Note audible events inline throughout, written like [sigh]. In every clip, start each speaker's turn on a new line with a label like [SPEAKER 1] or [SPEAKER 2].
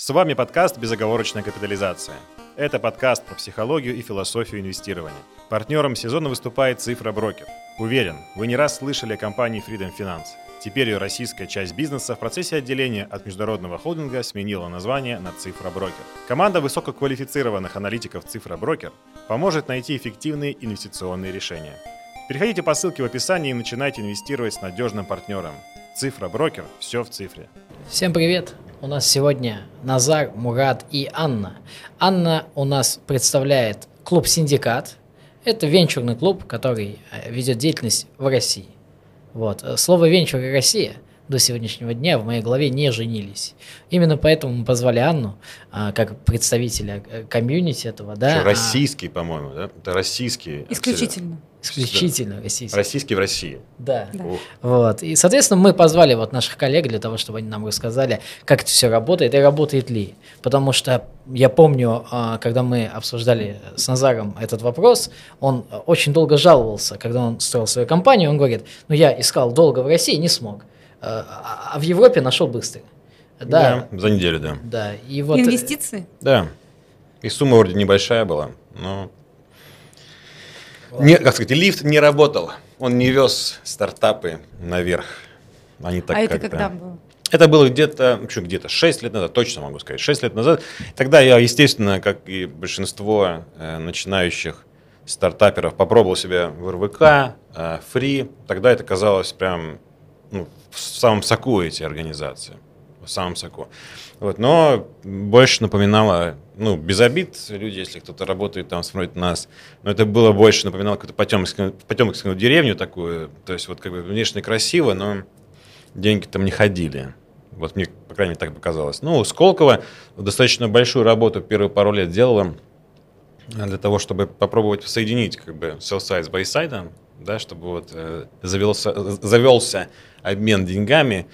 [SPEAKER 1] С вами подкаст «Безоговорочная капитализация». Это подкаст про психологию и философию инвестирования. Партнером сезона выступает «Цифра Брокер». Уверен, вы не раз слышали о компании Freedom Finance. Теперь ее российская часть бизнеса в процессе отделения от международного холдинга сменила название на «Цифра Брокер». Команда высококвалифицированных аналитиков «Цифра Брокер» поможет найти эффективные инвестиционные решения. Переходите по ссылке в описании и начинайте инвестировать с надежным партнером. «Цифра Брокер» – все в цифре.
[SPEAKER 2] Всем привет! У нас сегодня Назар, Мурат и Анна. Анна у нас представляет клуб «Синдикат». Это венчурный клуб, который э, ведет деятельность в России. Вот. Слово «венчур» и «Россия» до сегодняшнего дня в моей голове не женились. Именно поэтому мы позвали Анну, а, как представителя э, комьюнити этого. Да,
[SPEAKER 1] Что, российский, по-моему, да? Это российский.
[SPEAKER 3] Исключительно.
[SPEAKER 2] Исключительно
[SPEAKER 1] Да.
[SPEAKER 2] российский.
[SPEAKER 1] Российский в России.
[SPEAKER 2] Да.
[SPEAKER 3] Да.
[SPEAKER 1] Ух.
[SPEAKER 2] Вот. И, соответственно, мы позвали вот наших коллег для того, чтобы они нам рассказали, как это все работает и работает ли. Потому что я помню, а, когда мы обсуждали с Назаром этот вопрос, он а, очень долго жаловался, когда он строил свою компанию, он говорит, ну я искал долго в России, не смог, а а в Европе нашел быстро. Да,
[SPEAKER 1] за неделю, да.
[SPEAKER 2] да. И вот,
[SPEAKER 3] Инвестиции?
[SPEAKER 1] Да. И сумма вроде небольшая была, но... Не, как сказать, лифт не работал. Он не вез стартапы наверх. Они так
[SPEAKER 3] а это
[SPEAKER 1] как-то-
[SPEAKER 3] когда было?
[SPEAKER 1] Это было где-то, что, где-то 6 лет назад, точно могу сказать, 6 лет назад. Тогда я, естественно, как и большинство э, начинающих стартаперов, попробовал себя в РВК, э, фри. Тогда это казалось прям ну, в самом соку эти организации. В самом соку. Вот, но больше напоминало, ну, без обид, люди, если кто-то работает там, смотрит нас, но это было больше напоминало какую-то потемкинскую, потемкинскую деревню такую, то есть вот как бы внешне красиво, но деньги там не ходили. Вот мне, по крайней мере, так показалось. Ну, Сколково достаточно большую работу первые пару лет делала для того, чтобы попробовать соединить как бы sell side с buy side, да, чтобы вот э, завелся, завелся обмен деньгами.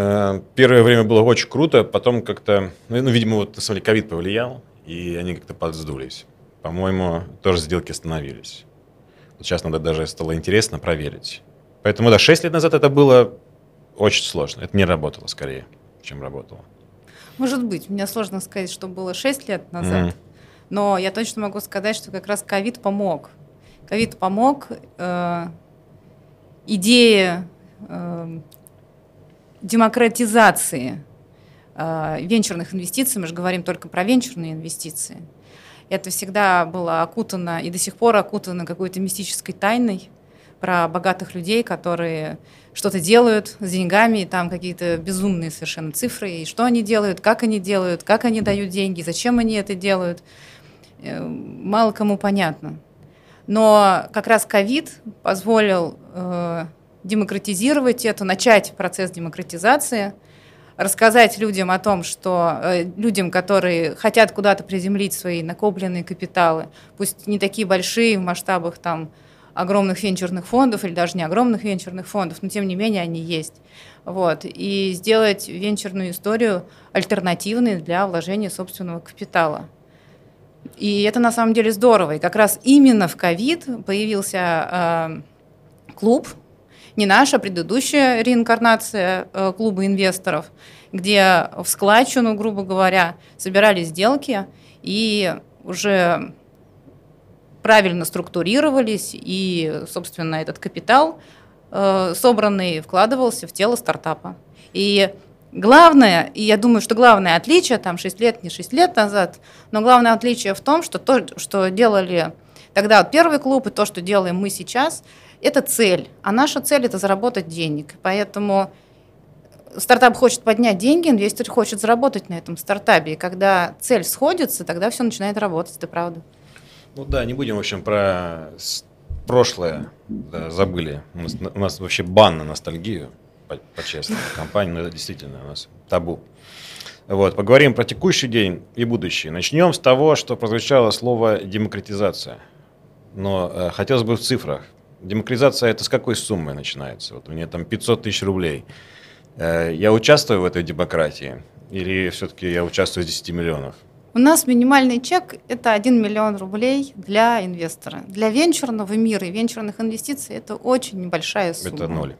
[SPEAKER 1] Э, Первое время было очень круто, потом как-то, ну, ну, видимо, вот на самом деле ковид повлиял, и они как-то подсдулись. По-моему, тоже сделки остановились. Вот сейчас надо даже стало интересно проверить. Поэтому, да, 6 лет назад это было очень сложно. Это не работало скорее, чем работало.
[SPEAKER 3] Может быть, мне сложно сказать, что было 6 лет назад,
[SPEAKER 1] Мгм.
[SPEAKER 3] но я точно могу сказать, что как раз ковид помог. Ковид помог. э, идея э, демократизации э, венчурных инвестиций, мы же говорим только про венчурные инвестиции, это всегда было окутано и до сих пор окутано какой-то мистической тайной про богатых людей, которые что-то делают с деньгами, и там какие-то безумные совершенно цифры, и что они делают, как они делают, как они дают деньги, зачем они это делают, э, мало кому понятно. Но как раз ковид позволил э, демократизировать это, начать процесс демократизации, рассказать людям о том, что э, людям, которые хотят куда-то приземлить свои накопленные капиталы, пусть не такие большие в масштабах там огромных венчурных фондов или даже не огромных венчурных фондов, но тем не менее они есть. Вот. И сделать венчурную историю альтернативной для вложения собственного капитала. И это на самом деле здорово. И как раз именно в ковид появился э, клуб, не наша, предыдущая реинкарнация э, клуба инвесторов, где в складчину, грубо говоря, собирали сделки и уже правильно структурировались, и, собственно, этот капитал, э, собранный, вкладывался в тело стартапа. И главное, и я думаю, что главное отличие, там 6 лет, не 6 лет назад, но главное отличие в том, что то, что делали тогда вот первый клуб, и то, что делаем мы сейчас, это цель. А наша цель – это заработать денег. Поэтому стартап хочет поднять деньги, инвестор хочет заработать на этом стартапе. И когда цель сходится, тогда все начинает работать, это правда.
[SPEAKER 1] Ну да, не будем, в общем, про прошлое да, забыли. У нас, у нас вообще бан на ностальгию, по- по-честному, компании, но это действительно у нас табу. Вот, поговорим про текущий день и будущее. Начнем с того, что прозвучало слово демократизация. Но э, хотелось бы в цифрах. Демократизация это с какой суммы начинается? Вот у меня там 500 тысяч рублей. Э, я участвую в этой демократии? Или все-таки я участвую с 10 миллионов?
[SPEAKER 3] У нас минимальный чек – это 1 миллион рублей для инвестора. Для венчурного мира и венчурных инвестиций это очень небольшая сумма.
[SPEAKER 1] Это ноль.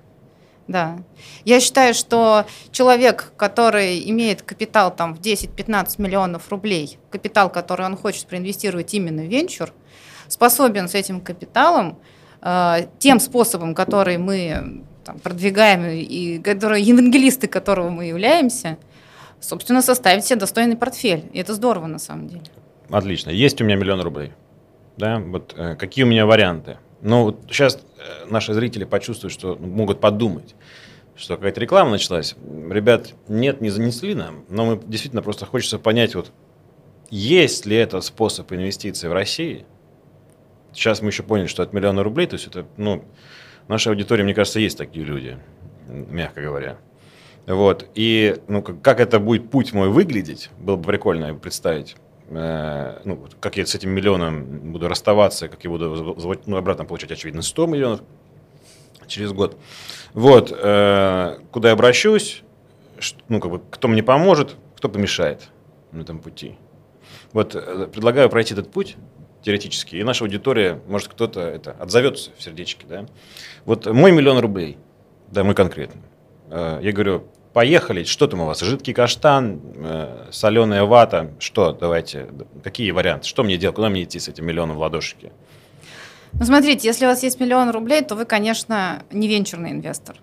[SPEAKER 3] Да. Я считаю, что человек, который имеет капитал там, в 10-15 миллионов рублей, капитал, который он хочет проинвестировать именно в венчур, способен с этим капиталом, тем способом, который мы там, продвигаем, и который, евангелисты которого мы являемся, собственно, составить себе достойный портфель. И это здорово на самом деле.
[SPEAKER 1] Отлично. Есть у меня миллион рублей. Да, вот э, какие у меня варианты? Ну, вот сейчас э, наши зрители почувствуют, что могут подумать, что какая-то реклама началась. Ребят, нет, не занесли нам, но мы действительно просто хочется понять, вот есть ли это способ инвестиций в России. Сейчас мы еще поняли, что от миллиона рублей, то есть это, ну, наша аудитория, мне кажется, есть такие люди, мягко говоря. Вот. И ну, как, это будет путь мой выглядеть, было бы прикольно представить. Э, ну, как я с этим миллионом буду расставаться, как я буду ну, обратно получать, очевидно, 100 миллионов через год. Вот, э, куда я обращусь, ну, как бы, кто мне поможет, кто помешает на этом пути. Вот, э, предлагаю пройти этот путь теоретически, и наша аудитория, может, кто-то это отзовется в сердечке, да. Вот мой миллион рублей, да, мы конкретно. Я говорю, Поехали. Что там у вас? Жидкий каштан, э, соленая вата. Что? Давайте. Какие варианты? Что мне делать? Куда мне идти с этим миллионом в ладошке?
[SPEAKER 3] Ну, смотрите, если у вас есть миллион рублей, то вы, конечно, не венчурный инвестор.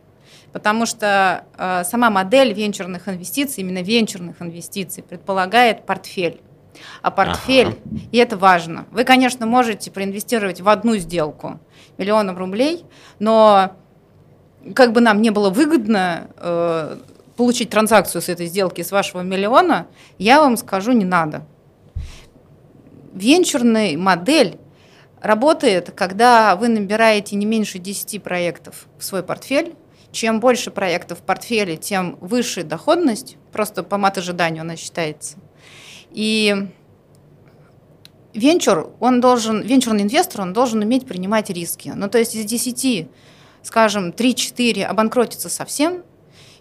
[SPEAKER 3] Потому что э, сама модель венчурных инвестиций, именно венчурных инвестиций, предполагает портфель. А портфель, ага. и это важно. Вы, конечно, можете проинвестировать в одну сделку миллионом рублей, но как бы нам не было выгодно э, получить транзакцию с этой сделки с вашего миллиона, я вам скажу, не надо. Венчурная модель работает, когда вы набираете не меньше 10 проектов в свой портфель. Чем больше проектов в портфеле, тем выше доходность, просто по мат-ожиданию она считается. И венчур, он должен, венчурный инвестор, он должен уметь принимать риски. Ну, то есть из 10, скажем, 3-4 обанкротится совсем –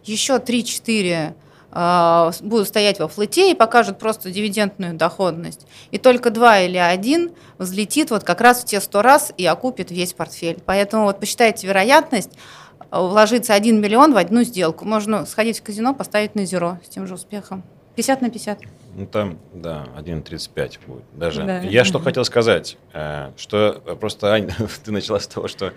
[SPEAKER 3] еще 3-4 а, будут стоять во флете и покажут просто дивидендную доходность. И только два или один взлетит вот как раз в те 100 раз и окупит весь портфель. Поэтому вот посчитайте вероятность а, вложиться 1 миллион в одну сделку. Можно сходить в казино, поставить на зеро с тем же успехом. 50 на 50.
[SPEAKER 1] Ну там, да, 1,35 будет даже. Да. Я что хотел сказать, э, что просто, Ань, [laughs] ты начала с того, что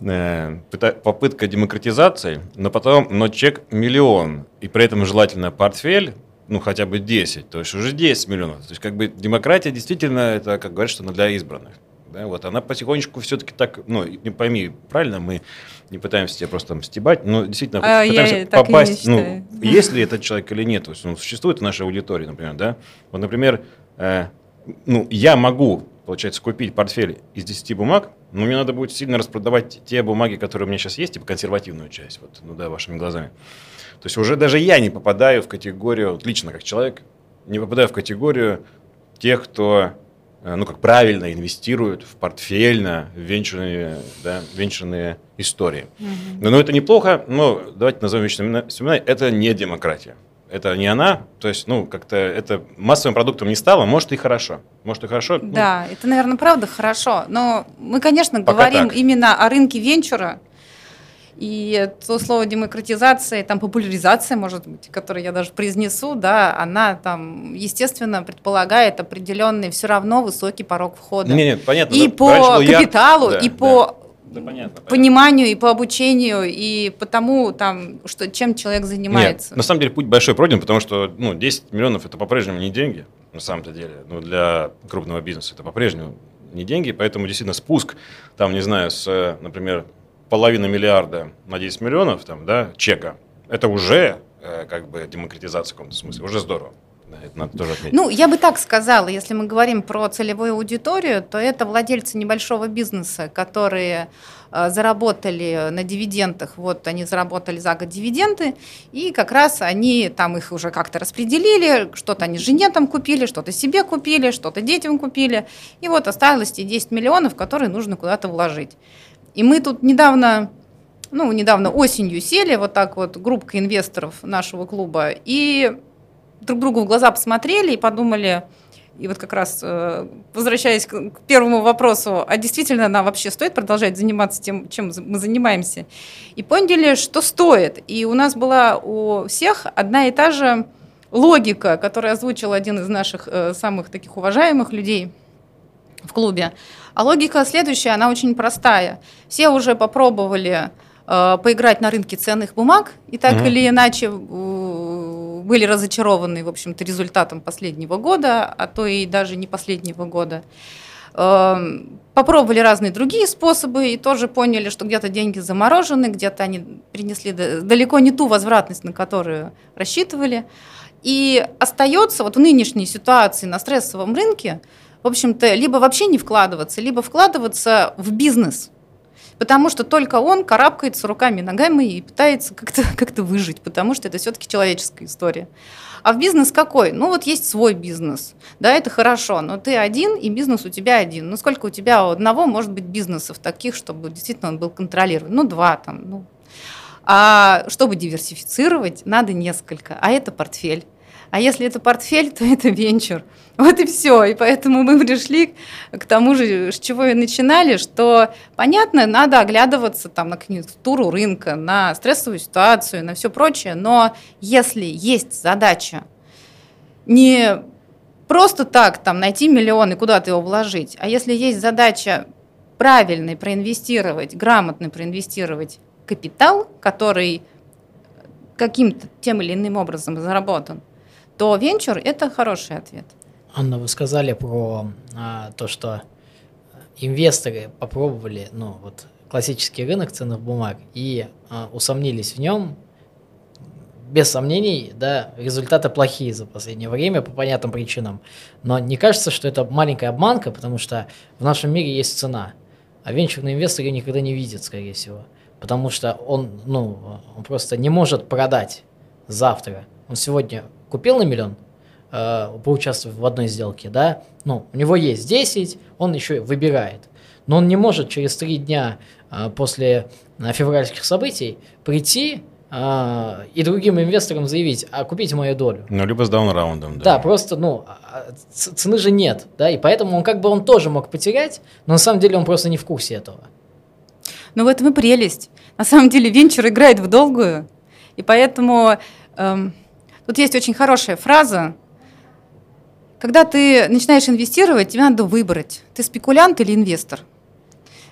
[SPEAKER 1] Э, попытка демократизации, но потом, но чек миллион, и при этом желательно портфель, ну, хотя бы 10, то есть уже 10 миллионов. То есть, как бы демократия действительно, это, как говорят, что она для избранных. Да, вот она потихонечку все-таки так, ну, не пойми, правильно, мы не пытаемся тебя просто там стебать, но действительно а пытаемся попасть, ну, есть ли этот человек или нет. То есть, ну, существует в нашей аудитории, например, да. Вот, например, э, ну, я могу получается, купить портфель из 10 бумаг, но мне надо будет сильно распродавать те бумаги, которые у меня сейчас есть, типа консервативную часть, вот, ну да, вашими глазами. То есть уже даже я не попадаю в категорию, вот лично как человек, не попадаю в категорию тех, кто, ну, как правильно инвестирует в портфельно, венчурные, да, венчурные истории. Mm-hmm. Но, но это неплохо, но давайте назовем вещи это не демократия это не она, то есть, ну, как-то это массовым продуктом не стало, может и хорошо, может и хорошо.
[SPEAKER 3] Да, ну, это, наверное, правда хорошо, но мы, конечно, говорим так. именно о рынке венчура, и то слово демократизация, там популяризация, может быть, которое я даже произнесу, да, она там, естественно, предполагает определенный все равно высокий порог входа.
[SPEAKER 1] Нет, нет, понятно.
[SPEAKER 3] И да, по капиталу, я... и да, по да, понятно, пониманию и по обучению, и по тому, там, что, чем человек занимается.
[SPEAKER 1] Нет, на самом деле путь большой пройден, потому что ну, 10 миллионов это по-прежнему не деньги, на самом-то деле. Ну, для крупного бизнеса это по-прежнему не деньги, поэтому действительно спуск, там, не знаю, с, например, половины миллиарда на 10 миллионов там, да, чека, это уже э, как бы демократизация в каком-то смысле, уже здорово это надо тоже отметить.
[SPEAKER 3] Ну, я бы так сказала, если мы говорим про целевую аудиторию, то это владельцы небольшого бизнеса, которые э, заработали на дивидендах, вот они заработали за год дивиденды, и как раз они там их уже как-то распределили, что-то они жене там купили, что-то себе купили, что-то детям купили, и вот осталось те 10 миллионов, которые нужно куда-то вложить. И мы тут недавно ну, недавно осенью сели, вот так вот, группа инвесторов нашего клуба, и друг другу в глаза посмотрели и подумали, И вот как раз э, возвращаясь к первому вопросу, а действительно нам вообще стоит продолжать заниматься тем, чем мы занимаемся? И поняли, что стоит. И у нас была у всех одна и та же логика, которую озвучил один из наших э, самых таких уважаемых людей в клубе. А логика следующая, она очень простая. Все уже попробовали э, поиграть на рынке ценных бумаг и так mm-hmm. или иначе были разочарованы, в общем-то, результатом последнего года, а то и даже не последнего года. Эм, попробовали разные другие способы и тоже поняли, что где-то деньги заморожены, где-то они принесли далеко не ту возвратность, на которую рассчитывали. И остается вот в нынешней ситуации на стрессовом рынке, в общем-то, либо вообще не вкладываться, либо вкладываться в бизнес – потому что только он карабкается руками и ногами и пытается как-то [laughs] как выжить, потому что это все-таки человеческая история. А в бизнес какой? Ну вот есть свой бизнес, да, это хорошо, но ты один, и бизнес у тебя один. Ну сколько у тебя одного может быть бизнесов таких, чтобы действительно он был контролирован? Ну два там, ну. А чтобы диверсифицировать, надо несколько, а это портфель. А если это портфель, то это венчур. [laughs] Вот и все. И поэтому мы пришли к тому же, с чего и начинали, что, понятно, надо оглядываться там, на конъюнктуру рынка, на стрессовую ситуацию, на все прочее. Но если есть задача не просто так там, найти миллион и куда-то его вложить, а если есть задача правильно проинвестировать, грамотно проинвестировать капитал, который каким-то тем или иным образом заработан, то венчур – это хороший ответ.
[SPEAKER 2] Анна, вы сказали про а, то, что инвесторы попробовали, ну, вот, классический рынок ценных бумаг и а, усомнились в нем, без сомнений, да, результаты плохие за последнее время по понятным причинам. Но не кажется, что это маленькая обманка, потому что в нашем мире есть цена, а венчурный инвестор ее никогда не видит, скорее всего. Потому что он, ну, он просто не может продать завтра. Он сегодня купил на миллион, э, поучаствовав в одной сделке, да, ну, у него есть 10, он еще выбирает. Но он не может через три дня э, после э, февральских событий прийти и другим инвесторам заявить, а купите мою долю.
[SPEAKER 1] Ну, либо с даунраундом,
[SPEAKER 2] да. Да, просто, ну, а, а, цены же нет, да, и поэтому он как бы он тоже мог потерять, но на самом деле он просто не в курсе этого.
[SPEAKER 3] Ну, в этом и прелесть. На самом деле венчур играет в долгую, и поэтому... Эм, Тут есть очень хорошая фраза. Когда ты начинаешь инвестировать, тебе надо выбрать, ты спекулянт или инвестор.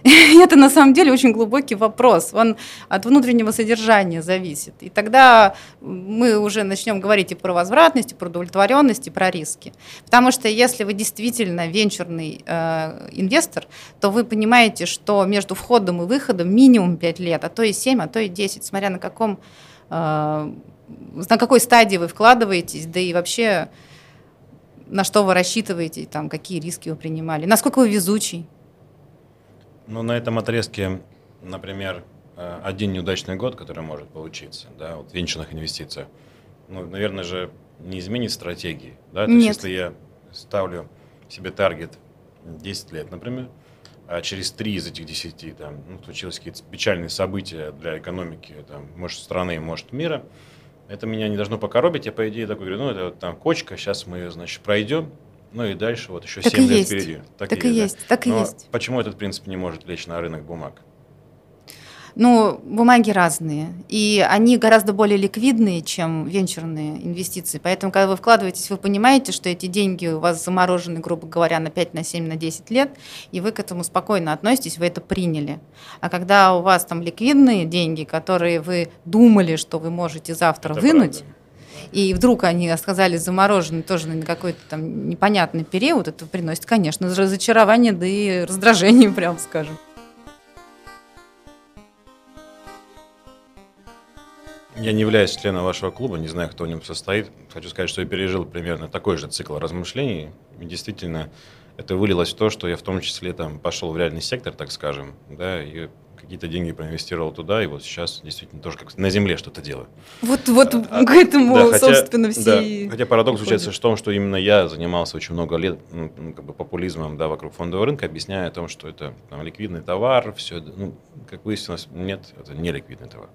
[SPEAKER 3] И [laughs] это на самом деле очень глубокий вопрос. Он от внутреннего содержания зависит. И тогда мы уже начнем говорить и про возвратность, и про удовлетворенность, и про риски. Потому что если вы действительно венчурный э, инвестор, то вы понимаете, что между входом и выходом минимум 5 лет, а то и 7, а то и 10, смотря на каком э, на какой стадии вы вкладываетесь, да и вообще на что вы рассчитываете, там, какие риски вы принимали, насколько вы везучий.
[SPEAKER 1] Ну, на этом отрезке, например, э, один неудачный год, который может получиться, да, вот в венчурных инвестициях, ну, наверное же, не изменит стратегии, да, то
[SPEAKER 3] Нет.
[SPEAKER 1] есть если я ставлю себе таргет 10 лет, например, а через три из этих десяти там, ну, случились какие-то печальные события для экономики, там, может, страны, может, мира, это меня не должно покоробить. Я, по идее, такой говорю, ну, это вот там кочка, сейчас мы ее, значит, пройдем. Ну и дальше вот еще так 7 лет есть. впереди.
[SPEAKER 3] Так, так и, есть, да. так и
[SPEAKER 1] Но
[SPEAKER 3] есть.
[SPEAKER 1] Почему этот принцип не может лечь на рынок бумаг?
[SPEAKER 3] Ну, бумаги разные, и они гораздо более ликвидные, чем венчурные инвестиции. Поэтому, когда вы вкладываетесь, вы понимаете, что эти деньги у вас заморожены, грубо говоря, на 5, на 7, на 10 лет, и вы к этому спокойно относитесь, вы это приняли. А когда у вас там ликвидные деньги, которые вы думали, что вы можете завтра это вынуть, правда и вдруг они оказались заморожены тоже на какой-то там непонятный период, это приносит, конечно, разочарование, да и раздражение, [laughs] прям скажем.
[SPEAKER 1] Я не являюсь членом вашего клуба, не знаю, кто в нем состоит. Хочу сказать, что я пережил примерно такой же цикл размышлений. И действительно, это вылилось в то, что я в том числе там пошел в реальный сектор, так скажем, да, и какие-то деньги проинвестировал туда, и вот сейчас действительно тоже как на земле что-то делаю.
[SPEAKER 3] Вот, вот а, к этому, да, хотя, собственно, все.
[SPEAKER 1] Да, хотя парадокс заключается в том, что именно я занимался очень много лет ну, ну, как бы популизмом да, вокруг фондового рынка, объясняя о том, что это там, ликвидный товар, все, ну, как выяснилось, нет, это не ликвидный товар.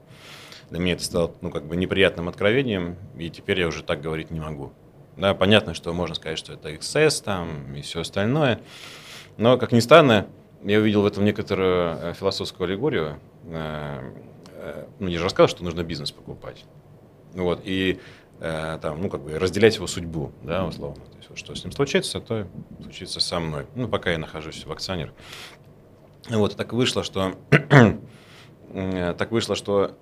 [SPEAKER 1] Для меня это стало ну, как бы неприятным откровением, и теперь я уже так говорить не могу. Да, понятно, что можно сказать, что это XS там и все остальное. Но, как ни странно, я увидел в этом некоторую э, философскую аллегорию. Э, э, ну, я же рассказывал, что нужно бизнес покупать. Вот, и там, ну, как бы разделять его судьбу, да, условно. То есть, вот, что с ним случится, то случится со мной. Ну, пока я нахожусь в акционерах. Вот, и так вышло, что так вышло, что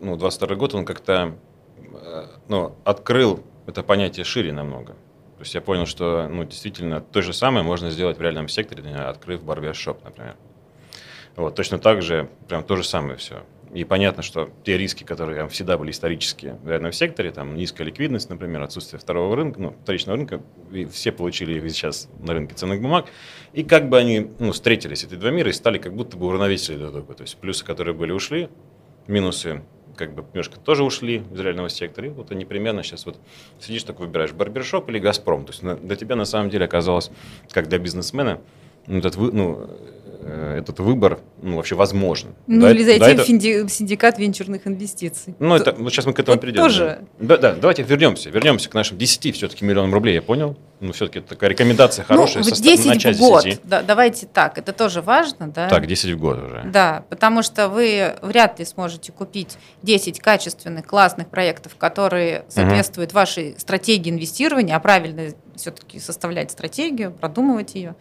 [SPEAKER 1] ну, 22 год он как-то ну, открыл это понятие шире намного. То есть я понял, что ну, действительно то же самое можно сделать в реальном секторе, открыв барбершоп, например. Вот, точно так же, прям то же самое все. И понятно, что те риски, которые всегда были исторические в реальном секторе, там низкая ликвидность, например, отсутствие второго рынка, ну, вторичного рынка, и все получили их сейчас на рынке ценных бумаг, и как бы они ну, встретились, эти два мира, и стали как будто бы уравновесили друг друга. То есть плюсы, которые были, ушли, минусы как бы немножко тоже ушли из реального сектора. И вот они примерно сейчас вот сидишь так выбираешь барбершоп или Газпром. То есть для тебя на самом деле оказалось, как для бизнесмена, ну, этот, ну, Э, этот выбор ну, вообще возможен.
[SPEAKER 3] Ну, да, или зайти да, в это... синдикат венчурных инвестиций.
[SPEAKER 1] Ну, это, вот сейчас мы к этому вот придем.
[SPEAKER 3] Тоже.
[SPEAKER 1] Да, да, давайте вернемся. Вернемся к нашим 10 все-таки миллионам рублей, я понял. Ну, все-таки это такая рекомендация ну, хорошая.
[SPEAKER 3] Ну, 10 начать в год, да, давайте так, это тоже важно, да?
[SPEAKER 1] Так, 10 в год уже.
[SPEAKER 3] Да, потому что вы вряд ли сможете купить 10 качественных, классных проектов, которые соответствуют угу. вашей стратегии инвестирования, а правильно все-таки составлять стратегию, продумывать ее.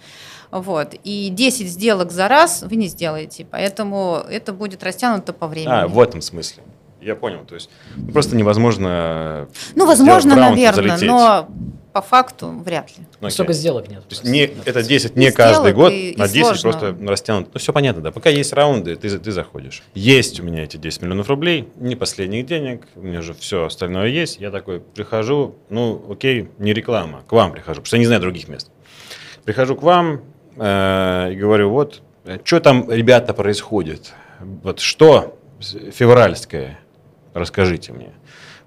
[SPEAKER 3] Вот. И 10 сделок за раз вы не сделаете, поэтому это будет растянуто по времени.
[SPEAKER 1] А, в этом смысле. Я понял. То есть ну, просто невозможно.
[SPEAKER 3] Ну, возможно, наверное, залететь. но по факту вряд ли.
[SPEAKER 2] Ну, Столько сделок нет.
[SPEAKER 1] То есть не, это 10 не каждый год, и, а 10 сложно. просто растянут. Ну, все понятно, да. Пока есть раунды, ты, ты заходишь. Есть у меня эти 10 миллионов рублей, не последних денег, у меня же все остальное есть. Я такой прихожу, ну, окей, не реклама, к вам прихожу, потому что я не знаю других мест. Прихожу к вам, Э, и говорю, вот, что там, ребята, происходит? Вот что февральское, расскажите мне.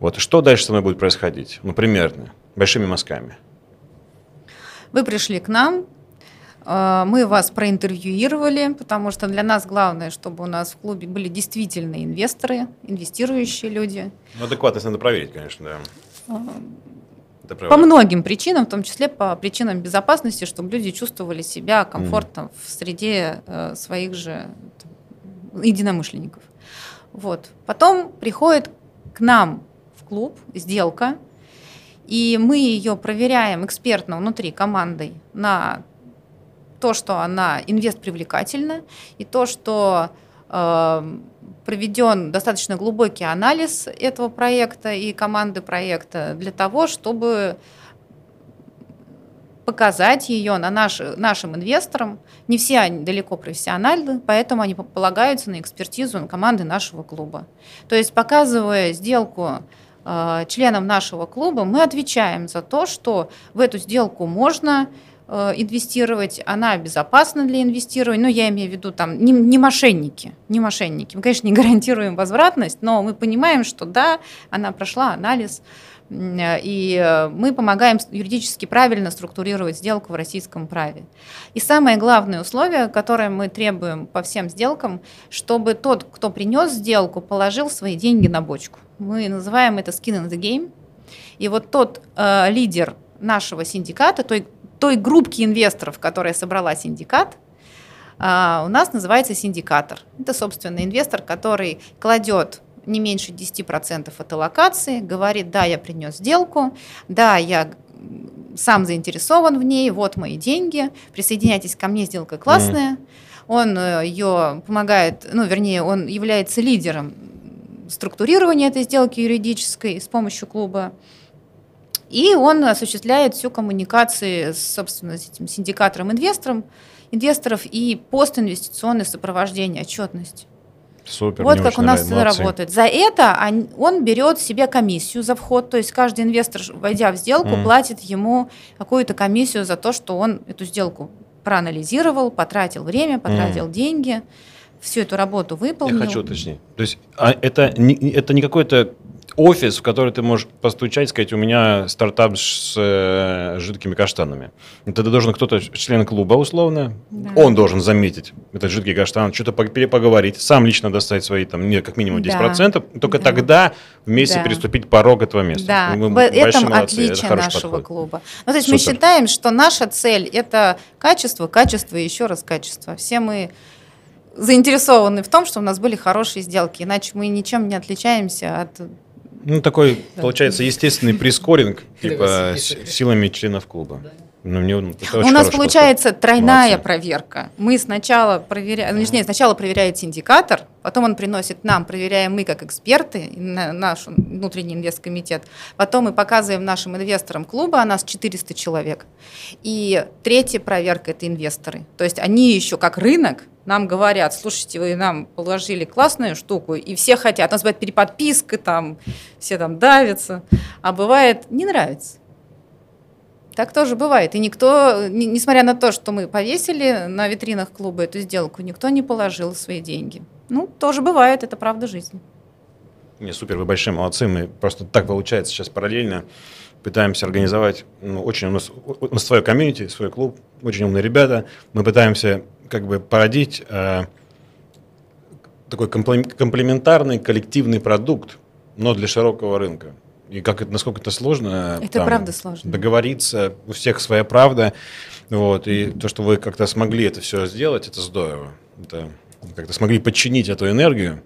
[SPEAKER 1] Вот что дальше со мной будет происходить? Ну, примерно, большими мазками.
[SPEAKER 3] Вы пришли к нам, э, мы вас проинтервьюировали, потому что для нас главное, чтобы у нас в клубе были действительно инвесторы, инвестирующие люди.
[SPEAKER 1] Ну, адекватность надо проверить, конечно, да. Э,
[SPEAKER 3] по многим причинам, в том числе по причинам безопасности, чтобы люди чувствовали себя комфортно mm. в среде э, своих же единомышленников. Вот. Потом приходит к нам в клуб сделка, и мы ее проверяем экспертно внутри командой на то, что она инвест привлекательна, и то, что э, проведен достаточно глубокий анализ этого проекта и команды проекта для того, чтобы показать ее на наш, нашим инвесторам. Не все они далеко профессиональны, поэтому они полагаются на экспертизу на команды нашего клуба. То есть, показывая сделку членам нашего клуба, мы отвечаем за то, что в эту сделку можно Э, инвестировать, она безопасна для инвестирования. Ну, я имею в виду там не, не мошенники, не мошенники. Мы, конечно, не гарантируем возвратность, но мы понимаем, что да, она прошла анализ, и э, мы помогаем юридически правильно структурировать сделку в российском праве. И самое главное условие, которое мы требуем по всем сделкам, чтобы тот, кто принес сделку, положил свои деньги на бочку. Мы называем это skin in the game. И вот тот э, лидер нашего синдиката, той той группки инвесторов, которая собрала синдикат, а, у нас называется синдикатор. Это, собственно, инвестор, который кладет не меньше 10% от аллокации, говорит, да, я принес сделку, да, я сам заинтересован в ней, вот мои деньги, присоединяйтесь ко мне, сделка классная. Mm. Он э, ее помогает, ну, вернее, он является лидером структурирования этой сделки юридической с помощью клуба. И он осуществляет всю коммуникацию с, собственно, с этим синдикатором инвестором, инвесторов и постинвестиционное сопровождение, отчетность.
[SPEAKER 1] Супер,
[SPEAKER 3] вот как у нас это работает. За это он берет себе комиссию за вход, то есть каждый инвестор, войдя в сделку, mm. платит ему какую-то комиссию за то, что он эту сделку проанализировал, потратил время, потратил mm. деньги, всю эту работу выполнил.
[SPEAKER 1] Я хочу уточнить. То есть а это, не, это не какой-то офис, в который ты можешь постучать, сказать, у меня стартап с э, жидкими каштанами. Тогда должен кто-то, член клуба условно,
[SPEAKER 3] Да.
[SPEAKER 1] он должен заметить этот жидкий каштан, что-то по- перепоговорить, сам лично достать свои, там, не, как минимум 10%, только
[SPEAKER 3] Да.
[SPEAKER 1] тогда вместе
[SPEAKER 3] Да.
[SPEAKER 1] переступить порог этого места.
[SPEAKER 3] Да,
[SPEAKER 1] Вы
[SPEAKER 3] в
[SPEAKER 1] большие
[SPEAKER 3] этом
[SPEAKER 1] молодцы, это
[SPEAKER 3] отличие
[SPEAKER 1] хороший
[SPEAKER 3] нашего
[SPEAKER 1] подход.
[SPEAKER 3] клуба. Ну, то есть мы
[SPEAKER 1] Супер.
[SPEAKER 3] считаем, что наша цель – это качество, качество и еще раз качество. Все мы заинтересованы в том, что у нас были хорошие сделки, иначе мы ничем не отличаемся от...
[SPEAKER 1] Ну, такой, получается, естественный прискоринг, типа, силами членов клуба. Ну, мне это
[SPEAKER 3] у нас получается тройная
[SPEAKER 1] Молодцы.
[SPEAKER 3] проверка. Мы сначала проверяем, ну, точнее, сначала проверяет индикатор, потом он приносит нам, проверяем мы как эксперты, на- наш внутренний инвесткомитет, потом мы показываем нашим инвесторам клуба, а нас 400 человек. И третья проверка – это инвесторы. То есть они еще как рынок нам говорят, слушайте, вы нам положили классную штуку, и все хотят. У нас бывает переподписка, там, все там давятся, а бывает не нравится. Так тоже бывает. И никто, не- несмотря на то, что мы повесили на витринах клуба эту сделку, никто не положил свои деньги. Ну, тоже бывает, это правда жизни.
[SPEAKER 1] Не, супер, вы большие молодцы. Мы просто так получается сейчас параллельно пытаемся организовать, ну, очень у нас, у нас свое комьюнити, свой клуб, очень умные ребята. Мы пытаемся как бы породить э, такой комплем- комплементарный коллективный продукт, но для широкого рынка. И как это, насколько это сложно.
[SPEAKER 3] Это правда сложно.
[SPEAKER 1] Договориться, у всех своя правда. Вот, и то, что вы как-то смогли это все сделать, это здорово. Это как-то смогли подчинить эту энергию,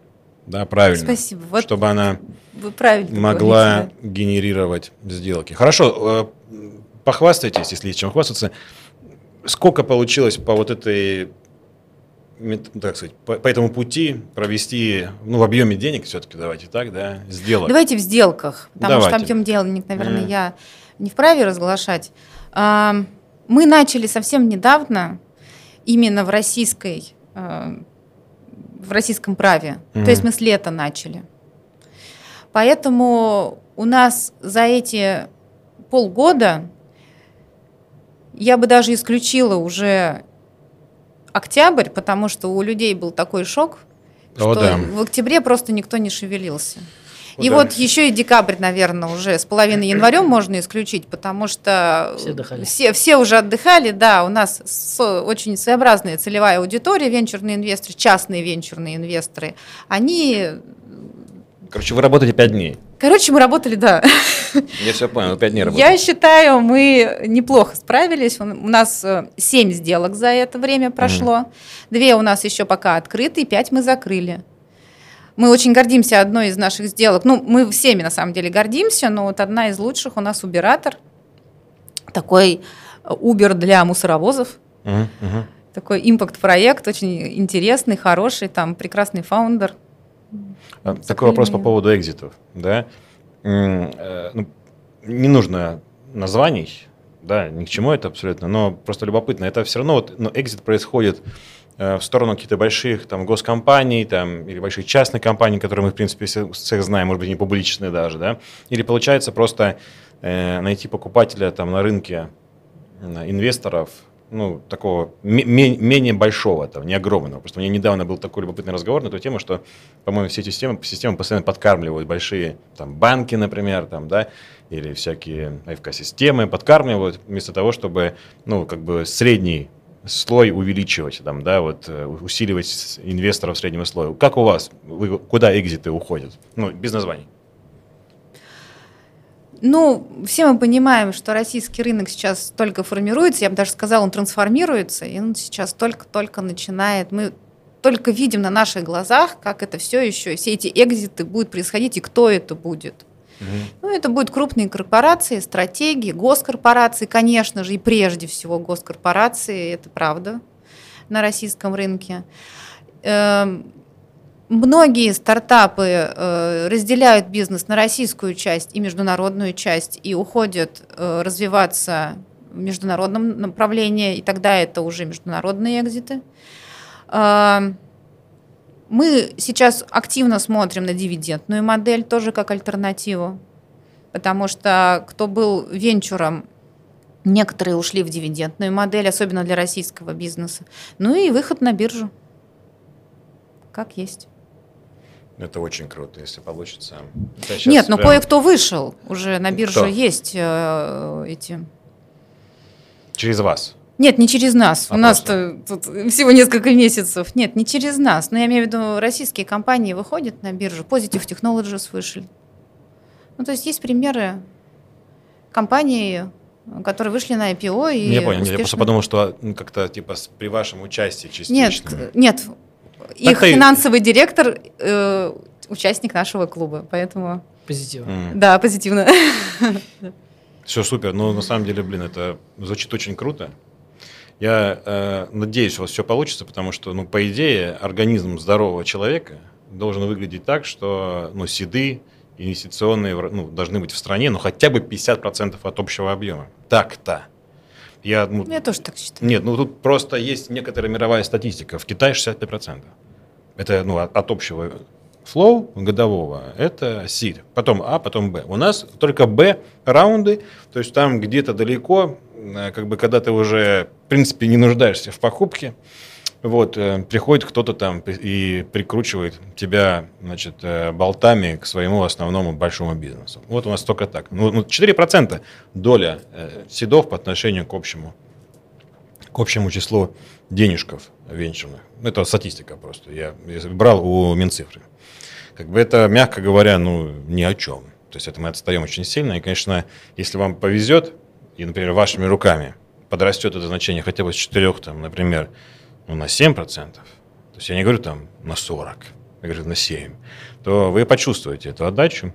[SPEAKER 1] да, правильно.
[SPEAKER 3] Спасибо. Вот
[SPEAKER 1] Чтобы она
[SPEAKER 3] вы правильно
[SPEAKER 1] могла
[SPEAKER 3] говорите,
[SPEAKER 1] генерировать сделки. Хорошо, э, похвастайтесь, если есть чем хвастаться. Сколько получилось по вот этой, так сказать, по, по этому пути провести, ну, в объеме денег все-таки, давайте так, да, сделок?
[SPEAKER 3] Давайте в сделках, потому
[SPEAKER 1] Давайте.
[SPEAKER 3] что объем денег, наверное,
[SPEAKER 1] Мгм.
[SPEAKER 3] я не вправе разглашать. А, Мы начали совсем недавно именно в российской, э, в российском праве.
[SPEAKER 1] Мгм.
[SPEAKER 3] То есть мы с лета начали. Поэтому у нас за эти полгода я бы даже исключила уже октябрь, потому что у людей был такой шок,
[SPEAKER 1] О,
[SPEAKER 3] что
[SPEAKER 1] да.
[SPEAKER 3] в октябре просто никто не шевелился.
[SPEAKER 1] О,
[SPEAKER 3] И
[SPEAKER 1] да.
[SPEAKER 3] вот еще и декабрь, наверное, уже с половиной январем [clears throat] можно исключить, потому что
[SPEAKER 2] Все отдыхали.
[SPEAKER 3] все, все уже отдыхали, да, у нас со- очень своеобразная целевая аудитория, венчурные инвесторы, частные венчурные инвесторы, они,
[SPEAKER 1] Короче, вы работаете 5 дней.
[SPEAKER 3] короче, мы работали, да,
[SPEAKER 1] Я все понял, 5 дней работаете.
[SPEAKER 3] я считаю, мы неплохо справились. У нас 7 сделок за это время прошло. Две у нас еще пока открыты, 5 мы закрыли. Мы очень гордимся одной из наших сделок. Ну, мы всеми на самом деле гордимся, но вот одна из лучших у нас Убератор. Такой э, Uber для мусоровозов. Такой импакт-проект, очень интересный, хороший, там прекрасный фаундер.
[SPEAKER 1] А, Такой вопрос по поводу экзитов. Да? Э, ну, не нужно названий, да, ни к чему это абсолютно, но просто любопытно. Это все равно вот, ну, экзит происходит э, в сторону каких-то больших там, госкомпаний там, или больших частных компаний, которые мы, в принципе, все, всех знаем, может быть, не публичные даже, да? Или получается просто э, найти покупателя там на рынке инвесторов, ну, такого ме- ме- менее большого, там, не огромного. Просто у меня недавно был такой любопытный разговор на эту тему, что, по-моему, все эти системы, системы постоянно подкармливают большие там, банки, например, там, да, или всякие АФК-системы подкармливают вместо того, чтобы, ну, как бы средний слой увеличивать, там, да, вот, э, усиливать инвесторов среднего слоя. Как у вас? Вы, куда экзиты уходят? Ну, без названий.
[SPEAKER 3] Ну, все мы понимаем, что российский рынок сейчас только формируется, я бы даже сказала, он трансформируется, и он сейчас только-только начинает. Мы только видим на наших глазах, как это все еще, все эти экзиты будут происходить, и кто это будет. Ну, это будут крупные корпорации, стратегии, госкорпорации, конечно же, и прежде всего госкорпорации, это правда, на российском рынке. Эм, Многие стартапы э, разделяют бизнес на российскую часть и международную часть и уходят э, развиваться в международном направлении, и тогда это уже международные экзиты. Эм, Мы сейчас активно смотрим на дивидендную модель тоже как альтернативу, потому что кто был венчуром, некоторые ушли в дивидендную модель, особенно для российского бизнеса. Ну и выход на биржу. Как есть.
[SPEAKER 1] Это очень круто, если получится.
[SPEAKER 3] Нет, но прям... кое-кто вышел. Уже на бирже Кто? есть э, эти...
[SPEAKER 1] Через вас?
[SPEAKER 3] Нет, не через нас. А У нас тут всего несколько месяцев. Нет, не через нас. Но я имею в виду, российские компании выходят на биржу. Positive Technologies вышли. Ну, то есть есть примеры компаний, которые вышли на IPO и
[SPEAKER 1] Я понял, успешно... я просто подумал, что ну, как-то типа при вашем участии частично.
[SPEAKER 3] Нет, нет, их так финансовый директор э, участник нашего клуба, поэтому...
[SPEAKER 2] Позитивно.
[SPEAKER 3] Mm. Да, позитивно.
[SPEAKER 1] Все супер. Ну, на самом деле, блин, это звучит очень круто. Я э, надеюсь, у вас все получится, потому что, ну, по идее, организм здорового человека должен выглядеть так, что, ну, седы инвестиционные ну, должны быть в стране, ну, хотя бы 50% от общего объема. Так-то.
[SPEAKER 3] Я, ну, я тоже так считаю.
[SPEAKER 1] Нет, ну тут просто есть некоторая мировая статистика. В Китае 65%. Это ну, от, от общего флоу годового. Это сид. Потом А, потом Б. У нас только Б раунды, то есть там где-то далеко, э, как бы когда ты уже, в принципе, не нуждаешься в покупке, вот, э, приходит кто-то там и прикручивает тебя, значит, э, болтами к своему основному большому бизнесу. Вот у нас только так. Ну, 4% ну, доля э, седов по отношению к общему, к общему числу денежков венчурных. Это статистика просто. Я, я брал у Минцифры. Как бы это, мягко говоря, ну, ни о чем. То есть это мы отстаем очень сильно. И, конечно, если вам повезет, и, например, вашими руками подрастет это значение хотя бы с 4, там, например, ну, на 7%, то есть я не говорю там на 40, я говорю на 7, то вы почувствуете эту отдачу.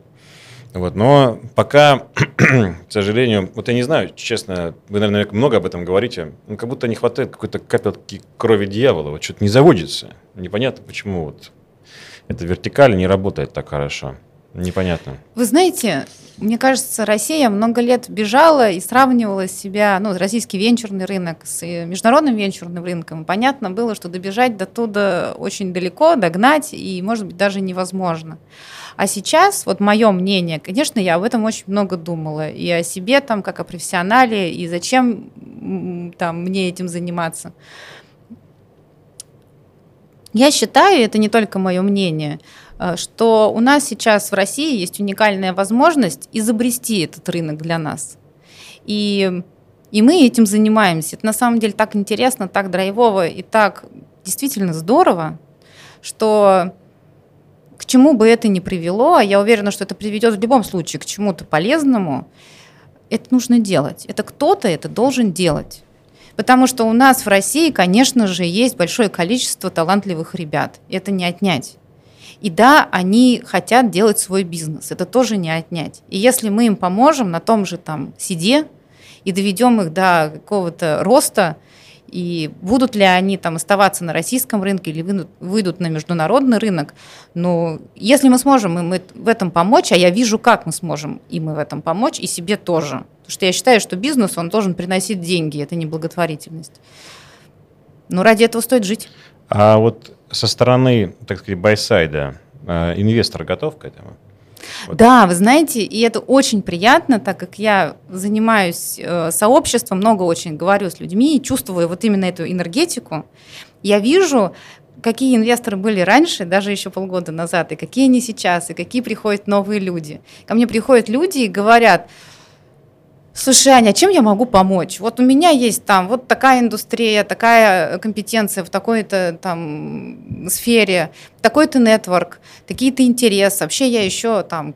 [SPEAKER 1] Вот, но пока, [clears throat] к сожалению, вот я не знаю, честно, вы, наверное, много об этом говорите, ну, как будто не хватает какой-то капельки крови дьявола, вот что-то не заводится. Непонятно, почему вот эта вертикаль не работает так хорошо. Непонятно.
[SPEAKER 3] Вы знаете, мне кажется, Россия много лет бежала и сравнивала себя, ну, российский венчурный рынок с э, международным венчурным рынком. Понятно было, что добежать до туда очень далеко, догнать, и, может быть, даже невозможно. А сейчас, вот мое мнение, конечно, я об этом очень много думала, и о себе там, как о профессионале, и зачем там мне этим заниматься. Я считаю, это не только мое мнение, что у нас сейчас в России есть уникальная возможность изобрести этот рынок для нас. И, и мы этим занимаемся. Это на самом деле так интересно, так драйвово и так действительно здорово, что к чему бы это ни привело, а я уверена, что это приведет в любом случае к чему-то полезному, это нужно делать. Это кто-то это должен делать. Потому что у нас в России, конечно же, есть большое количество талантливых ребят. Это не отнять. И да, они хотят делать свой бизнес, это тоже не отнять. И если мы им поможем на том же там сиде и доведем их до какого-то роста, и будут ли они там оставаться на российском рынке или выйдут, выйдут на международный рынок. Но если мы сможем им в этом помочь, а я вижу, как мы сможем им в этом помочь, и себе тоже. Потому что я считаю, что бизнес, он должен приносить деньги, это не благотворительность. Но ради этого стоит жить.
[SPEAKER 1] А вот со стороны, так сказать, байсайда, э, инвестор готов к этому?
[SPEAKER 3] Вот. Да, вы знаете, и это очень приятно, так как я занимаюсь э, сообществом, много очень говорю с людьми и чувствую вот именно эту энергетику. Я вижу, какие инвесторы были раньше, даже еще полгода назад, и какие они сейчас, и какие приходят новые люди. Ко мне приходят люди и говорят, Слушай, Аня, чем я могу помочь? Вот у меня есть там вот такая индустрия, такая компетенция в такой-то там сфере, такой-то нетворк, такие-то интересы. Вообще я еще там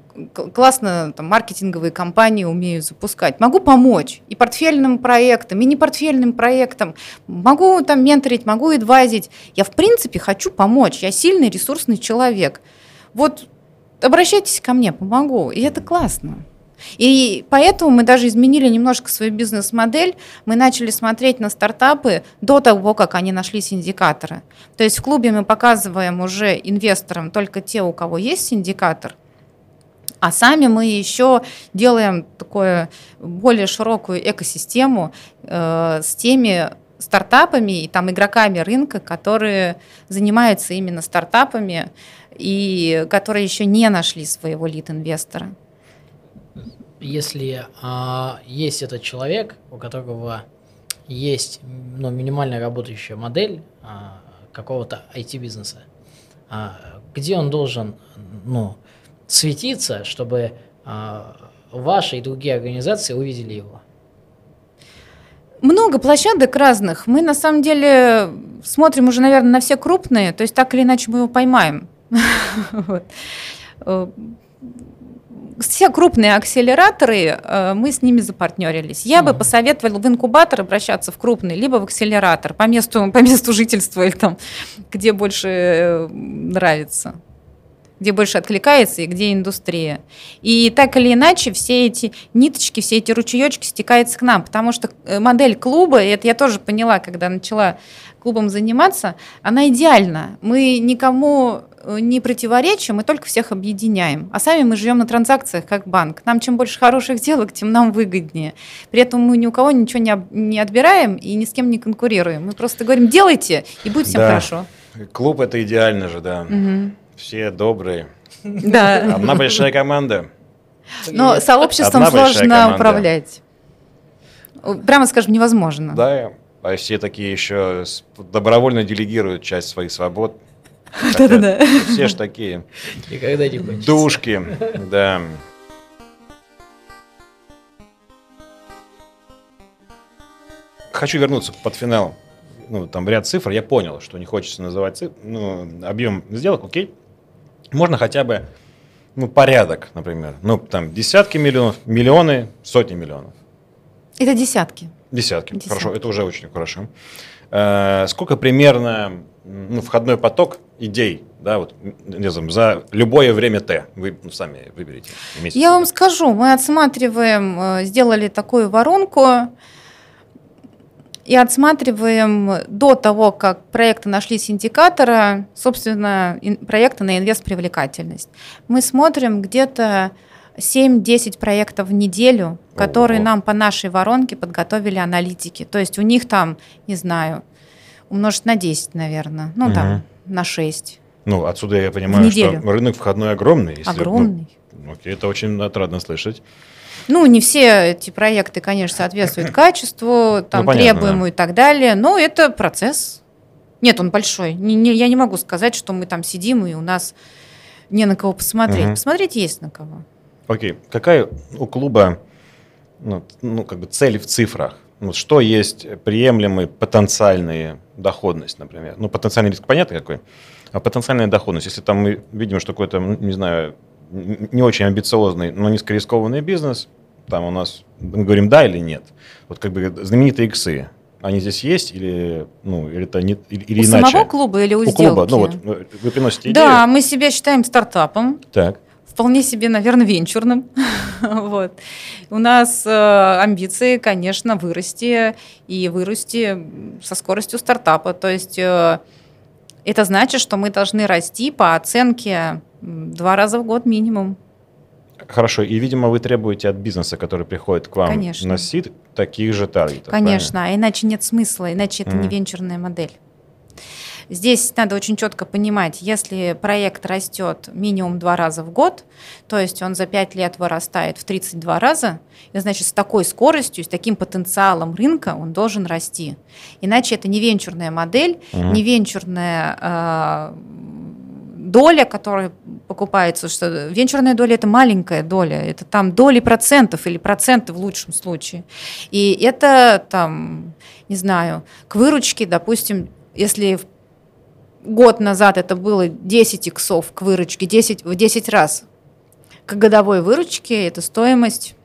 [SPEAKER 3] классно там, маркетинговые компании умею запускать. Могу помочь и портфельным проектам, и не портфельным проектам. Могу там менторить, могу адвайзить. Я в принципе хочу помочь. Я сильный, ресурсный человек. Вот обращайтесь ко мне, помогу. И это классно. И поэтому мы даже изменили немножко свою бизнес-модель. Мы начали смотреть на стартапы до того, как они нашли синдикаторы. То есть в клубе мы показываем уже инвесторам только те, у кого есть синдикатор, а сами мы еще делаем такую более широкую экосистему э, с теми стартапами и там игроками рынка, которые занимаются именно стартапами и которые еще не нашли своего лид-инвестора
[SPEAKER 2] если а, есть этот человек, у которого есть ну, минимально работающая модель а, какого-то IT-бизнеса, а, где он должен ну, светиться, чтобы а, ваши и другие организации увидели его?
[SPEAKER 3] Много площадок разных. Мы на самом деле смотрим уже, наверное, на все крупные, то есть так или иначе мы его поймаем. [laughs] Все крупные акселераторы, э, мы с ними запартнерились. Я бы посоветовала в инкубатор обращаться в крупный, либо в акселератор по месту, [laughs] по месту жительства или там, где больше э, нравится где больше откликается и где индустрия. И так или иначе все эти ниточки, все эти ручеечки стекаются к нам, потому что э, модель клуба, и это я тоже поняла, когда начала клубом заниматься, она идеальна. Мы никому э, не противоречим, мы только всех объединяем. А сами мы живем на транзакциях, как банк. Нам чем больше хороших сделок, тем нам выгоднее. При этом мы ни у кого ничего не, не отбираем и ни с кем не конкурируем. Мы просто говорим, делайте, и будет всем
[SPEAKER 1] Да.
[SPEAKER 3] хорошо.
[SPEAKER 1] Клуб это идеально же, да.
[SPEAKER 3] Мгм.
[SPEAKER 1] Все добрые.
[SPEAKER 3] Да.
[SPEAKER 1] Одна большая команда.
[SPEAKER 3] Но сообществом
[SPEAKER 1] Одна
[SPEAKER 3] сложно управлять. Прямо скажем, невозможно.
[SPEAKER 1] Да, а все такие еще добровольно делегируют часть своих свобод. [laughs]
[SPEAKER 3] Да-да-да.
[SPEAKER 1] Все ж такие
[SPEAKER 2] Никогда не кончится.
[SPEAKER 1] душки, да. Хочу вернуться под финал. Ну, там ряд цифр. Я понял, что не хочется называть цифр. Ну, объем сделок, окей. Можно хотя бы, ну, порядок, например. Ну, там, десятки миллионов, миллионы, сотни миллионов.
[SPEAKER 3] Это десятки.
[SPEAKER 1] Десятки.
[SPEAKER 3] Десятки.
[SPEAKER 1] Хорошо, это уже очень хорошо. Э, сколько примерно ну, входной поток идей, да, вот, не знаю, за любое время Т? Вы ну, сами выберите.
[SPEAKER 3] Я вам скажу, мы отсматриваем, э, сделали такую воронку и отсматриваем до того, как проекты нашли синдикатора, собственно, проекты на инвест-привлекательность. Мы смотрим где-то 7-10 проектов в неделю, которые
[SPEAKER 1] Ого.
[SPEAKER 3] нам по нашей воронке подготовили аналитики. То есть у них там, не знаю, умножить на 10, наверное, ну
[SPEAKER 1] Мгм.
[SPEAKER 3] там на 6.
[SPEAKER 1] Ну, отсюда я понимаю, что рынок входной огромный. если, ну,
[SPEAKER 3] Огромный.
[SPEAKER 1] окей, это очень отрадно слышать.
[SPEAKER 3] Ну, не все эти проекты, конечно, соответствуют [clears throat] качеству, там,
[SPEAKER 1] Ну, понятно,
[SPEAKER 3] требуемому и так далее, но это процесс. Нет, он большой. Не- не- я не могу сказать, что мы там сидим и у нас не на кого посмотреть.
[SPEAKER 1] Мгм.
[SPEAKER 3] Посмотреть есть на кого.
[SPEAKER 1] Окей, какая у клуба ну, ну, как бы цель в цифрах? Ну, что есть приемлемые потенциальные доходность, например? Ну, потенциальный риск понятно какой, а потенциальная доходность, если там мы видим, что какой-то, не знаю, не очень амбициозный, но низкорискованный бизнес, там у нас, мы говорим да или нет. Вот как бы знаменитые иксы, они здесь есть или, ну, или это не, или, или
[SPEAKER 3] у
[SPEAKER 1] иначе?
[SPEAKER 3] самого клуба или у,
[SPEAKER 1] У
[SPEAKER 3] сделки?
[SPEAKER 1] клуба, ну вот вы приносите идею.
[SPEAKER 3] Да, мы себя считаем стартапом,
[SPEAKER 1] Так.
[SPEAKER 3] вполне себе, наверное, венчурным. [laughs] вот. У нас э, амбиции, конечно, вырасти и вырасти со скоростью стартапа. То есть э, это значит, что мы должны расти по оценке два раза в год минимум.
[SPEAKER 1] Хорошо, и, видимо, вы требуете от бизнеса, который приходит к вам
[SPEAKER 3] Конечно.
[SPEAKER 1] на сид, таких же таргетов.
[SPEAKER 3] Конечно, а иначе нет смысла, иначе это не
[SPEAKER 1] Мгм.
[SPEAKER 3] венчурная модель. Здесь надо очень четко понимать, если проект растет минимум два раза в год, то есть он за пять лет вырастает в 32 раза, и значит с такой скоростью, с таким потенциалом рынка он должен расти. Иначе это не венчурная модель,
[SPEAKER 1] Мгм.
[SPEAKER 3] не венчурная э, доля, которая покупается, что венчурная доля это маленькая доля, это там доли процентов или проценты в лучшем случае. И это там, не знаю, к выручке, допустим, если год назад это было 10 иксов к выручке, 10, в 10 раз к годовой выручке, это стоимость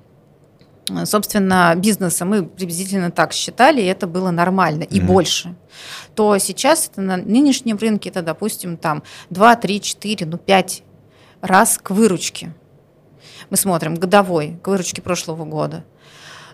[SPEAKER 3] собственно, бизнеса, мы приблизительно так считали, и это было нормально, и
[SPEAKER 1] Мгм.
[SPEAKER 3] больше, то сейчас это на нынешнем рынке, это, допустим, там 2, 3, 4, ну 5 раз к выручке. Мы смотрим годовой, к выручке прошлого года.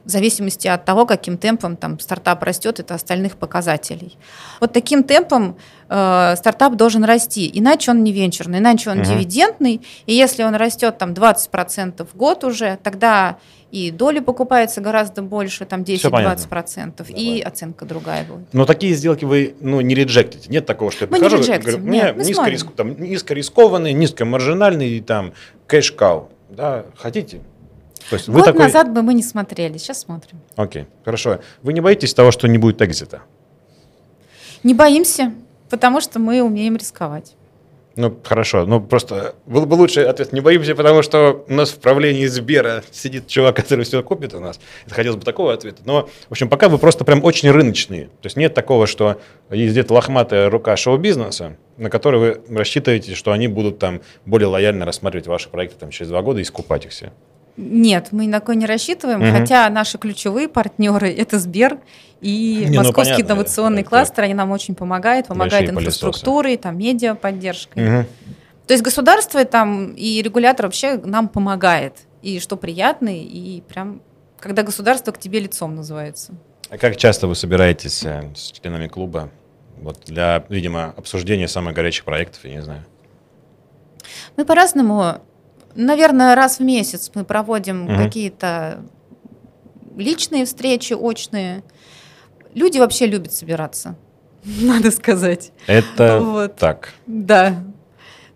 [SPEAKER 3] В зависимости от того, каким темпом там стартап растет, это остальных показателей. Вот таким темпом э, стартап должен расти, иначе он не венчурный, иначе он
[SPEAKER 1] Мгм.
[SPEAKER 3] дивидендный, и если он растет там 20% в год уже, тогда и доли покупаются гораздо больше, там
[SPEAKER 1] Всё понятно.
[SPEAKER 3] 10-20%, и оценка другая будет.
[SPEAKER 1] Но такие сделки вы ну, не реджектите. Нет такого, что я
[SPEAKER 3] Мы не
[SPEAKER 1] и
[SPEAKER 3] реджектим,
[SPEAKER 1] говорю,
[SPEAKER 3] нет, мы
[SPEAKER 1] там, низкорискованный, низкомаржинальный, там, кэш-кау. Да, хотите? То есть
[SPEAKER 3] Год
[SPEAKER 1] такой...
[SPEAKER 3] назад бы мы не смотрели, сейчас смотрим.
[SPEAKER 1] Окей, хорошо. Вы не боитесь того, что не будет экзита?
[SPEAKER 3] Не боимся, потому что мы умеем рисковать.
[SPEAKER 1] Ну, хорошо. Ну, просто был бы лучший ответ. Не боимся, потому что у нас в правлении Сбера сидит чувак, который все купит у нас. Это хотелось бы такого ответа. Но, в общем, пока вы просто прям очень рыночные. То есть нет такого, что есть где-то лохматая рука шоу-бизнеса, на который вы рассчитываете, что они будут там более лояльно рассматривать ваши проекты там, через два года и скупать их все.
[SPEAKER 3] Нет, мы на такое не рассчитываем,
[SPEAKER 1] Мгм.
[SPEAKER 3] хотя наши ключевые партнеры это Сбер и
[SPEAKER 1] Не, ну,
[SPEAKER 3] Московский
[SPEAKER 1] понятно,
[SPEAKER 3] инновационный
[SPEAKER 1] это-
[SPEAKER 3] кластер, они нам очень помогают, помогают
[SPEAKER 1] пылесосы.
[SPEAKER 3] инфраструктурой, там, медиа поддержкой.
[SPEAKER 1] Мгм.
[SPEAKER 3] То есть государство там и регулятор вообще нам помогает, и что приятно, и прям когда государство к тебе лицом называется.
[SPEAKER 1] А как часто вы собираетесь э, с членами клуба вот для, видимо, обсуждения самых горячих проектов, я не знаю?
[SPEAKER 3] Мы по-разному, наверное, раз в месяц мы проводим
[SPEAKER 1] Мгм.
[SPEAKER 3] какие-то личные встречи, очные. Люди вообще любят собираться, [laughs] надо сказать.
[SPEAKER 1] Это
[SPEAKER 3] Вот.
[SPEAKER 1] так.
[SPEAKER 3] Да.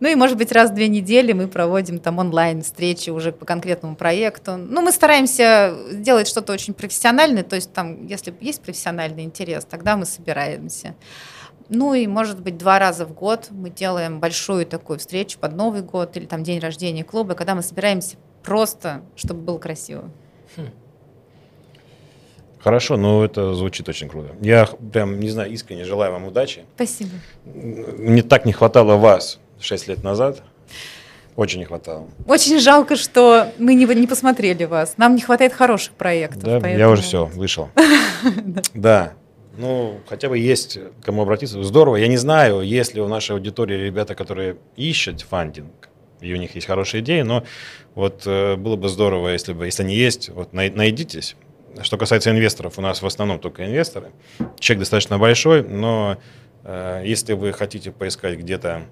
[SPEAKER 3] Ну и, может быть, раз в две недели мы проводим там онлайн-встречи уже по конкретному проекту. Ну, мы стараемся сделать что-то очень профессиональное, то есть там, если есть профессиональный интерес, тогда мы собираемся. Ну и, может быть, два раза в год мы делаем большую такую встречу под Новый год или там день рождения клуба, когда мы собираемся просто, чтобы было красиво.
[SPEAKER 1] Хорошо, ну это звучит очень круто. Я прям, не знаю, искренне желаю вам удачи.
[SPEAKER 3] Спасибо.
[SPEAKER 1] Мне так не хватало вас 6 лет назад. Очень не хватало.
[SPEAKER 3] Очень жалко, что мы не, не посмотрели вас. Нам не хватает хороших проектов.
[SPEAKER 1] Да, я
[SPEAKER 3] поэтому-
[SPEAKER 1] уже все, вышел. [laughs] Да. Ну, хотя бы есть к кому обратиться. Здорово. Я не знаю, есть ли у нашей аудитории ребята, которые ищут фандинг, и у них есть хорошие идеи, но вот э, было бы здорово, если бы, если они есть, вот най- найдитесь. Что касается инвесторов, у нас в основном только инвесторы. Чек достаточно большой, но э, если вы хотите поискать где-то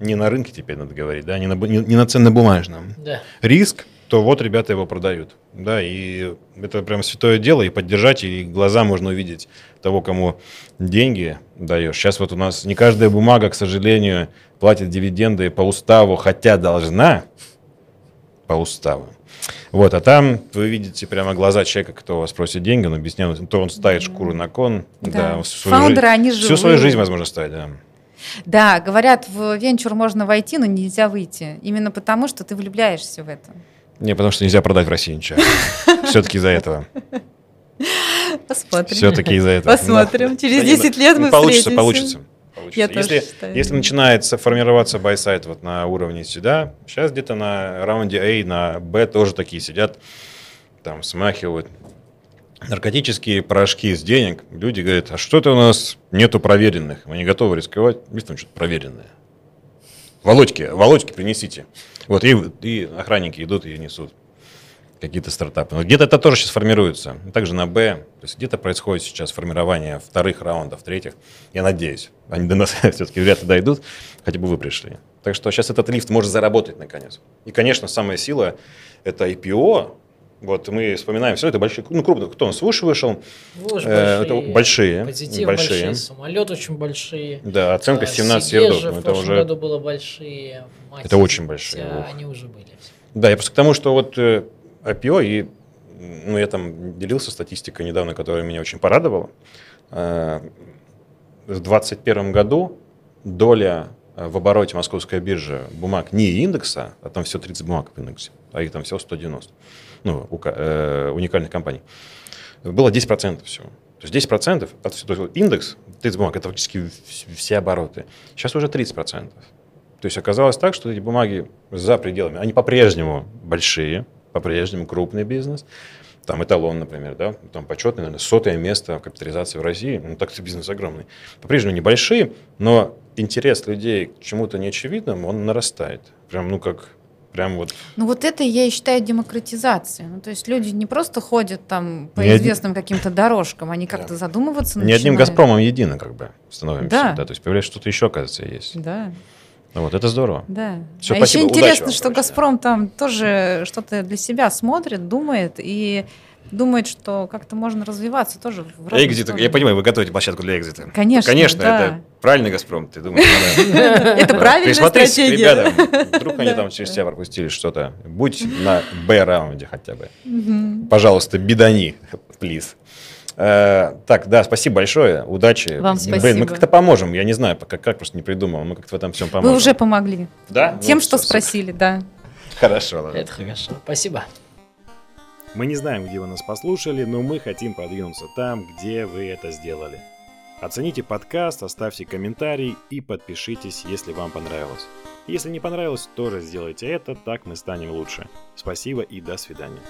[SPEAKER 1] не на рынке теперь надо говорить, да, не на, не, не на ценно-бумажном,
[SPEAKER 2] Да.
[SPEAKER 1] риск, то вот ребята его продают. Да, и это прям святое дело, и поддержать, и глаза можно увидеть того, кому деньги даешь. Сейчас вот у нас не каждая бумага, к сожалению, платит дивиденды по уставу, хотя должна по уставу. Вот, а там вы видите прямо глаза человека, кто у вас просит деньги, он объясняет, то он ставит шкуру на кон.
[SPEAKER 3] Да.
[SPEAKER 1] Да, всю
[SPEAKER 3] Фаундеры,
[SPEAKER 1] жи-
[SPEAKER 3] они
[SPEAKER 1] Всю свою
[SPEAKER 3] живые.
[SPEAKER 1] жизнь, возможно, ставить, да.
[SPEAKER 3] Да, говорят, в венчур можно войти, но нельзя выйти. Именно потому, что ты влюбляешься в это.
[SPEAKER 1] Не, потому что нельзя продать в России ничего. [laughs] Все-таки из-за этого.
[SPEAKER 3] Посмотрим.
[SPEAKER 1] Все-таки из-за этого.
[SPEAKER 3] Посмотрим. Через
[SPEAKER 1] Да не,
[SPEAKER 3] 10
[SPEAKER 1] ну,
[SPEAKER 3] лет мы
[SPEAKER 1] Получится, получится.
[SPEAKER 3] Я тоже
[SPEAKER 1] если,
[SPEAKER 3] считаю.
[SPEAKER 1] если начинается формироваться байсайт вот на уровне сюда, сейчас где-то на раунде A, на B тоже такие сидят, там смахивают наркотические порошки с денег. Люди говорят, а что-то у нас нету проверенных, мы не готовы рисковать, есть там что-то проверенное. Володьки, Володьки принесите. Вот и, и охранники идут и несут какие-то стартапы. Но где-то это тоже сейчас формируется. Также на Б. То есть где-то происходит сейчас формирование вторых раундов, третьих. Я надеюсь, они до нас [laughs] все-таки вряд ли дойдут, хотя бы вы пришли. Так что сейчас этот лифт может заработать наконец. И, конечно, самая сила – это IPO. Вот мы вспоминаем все это большие, ну, крупные. Кто у нас выше вышел?
[SPEAKER 2] Вы же
[SPEAKER 1] Э, это
[SPEAKER 2] большие.
[SPEAKER 1] большие,
[SPEAKER 2] Позитив
[SPEAKER 1] большие.
[SPEAKER 2] большие. Самолет очень большие.
[SPEAKER 1] Да, оценка
[SPEAKER 2] А,
[SPEAKER 1] 17
[SPEAKER 2] Сигежи
[SPEAKER 1] ердов.
[SPEAKER 2] в
[SPEAKER 1] Ну,
[SPEAKER 2] прошлом
[SPEAKER 1] уже...
[SPEAKER 2] году было большие. Мать
[SPEAKER 1] Это очень большие.
[SPEAKER 2] Они уже были.
[SPEAKER 1] Да, я просто к тому, что вот э, IPO, и ну, я там делился статистикой недавно, которая меня очень порадовала. Э, В 2021 году доля э, в обороте московской биржи бумаг не индекса, а там все 30 бумаг в индексе, а их там всего 190, ну, ука- э, уникальных компаний, было 10% всего. То есть 10% от всего, то индекс 30 бумаг, это фактически вс- все обороты. Сейчас уже 30%. То есть оказалось так, что эти бумаги за пределами, они по-прежнему большие, по-прежнему крупный бизнес. Там эталон, например, да, там почетное, наверное, сотое место в капитализации в России. Ну, так-то бизнес огромный. По-прежнему небольшие, но интерес людей к чему-то неочевидному, он нарастает. Прям, ну, как, прям вот
[SPEAKER 3] Ну вот это я и считаю демократизацией. Ну, то есть люди не просто ходят там по
[SPEAKER 1] Не один-
[SPEAKER 3] известным каким-то дорожкам, они как-то
[SPEAKER 1] Да.
[SPEAKER 3] задумываться
[SPEAKER 1] не одним
[SPEAKER 3] начинают.
[SPEAKER 1] «Газпромом» едино как бы становимся.
[SPEAKER 3] Да.
[SPEAKER 1] Да. То есть появляется что-то еще, оказывается, есть.
[SPEAKER 3] Да,
[SPEAKER 1] Ну, вот это здорово.
[SPEAKER 3] да.
[SPEAKER 1] Всё,
[SPEAKER 3] а
[SPEAKER 1] спасибо.
[SPEAKER 3] еще
[SPEAKER 1] Удачи
[SPEAKER 3] интересно,
[SPEAKER 1] вам,
[SPEAKER 3] что
[SPEAKER 1] короче, да.
[SPEAKER 3] Газпром там тоже что-то для себя смотрит, думает и думает, что как-то можно развиваться тоже в
[SPEAKER 1] Экзит, я понимаю, вы готовите площадку для экзита.
[SPEAKER 3] Конечно,
[SPEAKER 1] Конечно,
[SPEAKER 3] да.
[SPEAKER 1] это правильный «Газпром», ты думаешь, надо [laughs]
[SPEAKER 3] Это правильная стратегия.
[SPEAKER 1] ребятам. Вдруг они там через тебя пропустили что-то. Будь на Б-раунде хотя бы. Пожалуйста, бедани, плиз.
[SPEAKER 4] Э, так, да, спасибо большое, удачи.
[SPEAKER 3] Вам
[SPEAKER 4] Блин, мы
[SPEAKER 3] спасибо.
[SPEAKER 4] как-то поможем, я не знаю, как, как просто не придумал, мы как-то в этом всем поможем.
[SPEAKER 3] Вы уже помогли.
[SPEAKER 4] Да?
[SPEAKER 3] Тем,
[SPEAKER 4] Ну,
[SPEAKER 3] что спросили, да.
[SPEAKER 4] Хорошо.
[SPEAKER 2] Это хорошо. Спасибо.
[SPEAKER 1] Мы не знаем, где вы нас послушали, но мы хотим продвинуться там, где вы это сделали. Оцените подкаст, оставьте комментарий и подпишитесь, если вам понравилось. Если не понравилось, тоже сделайте это, так мы станем лучше. Спасибо и до свидания.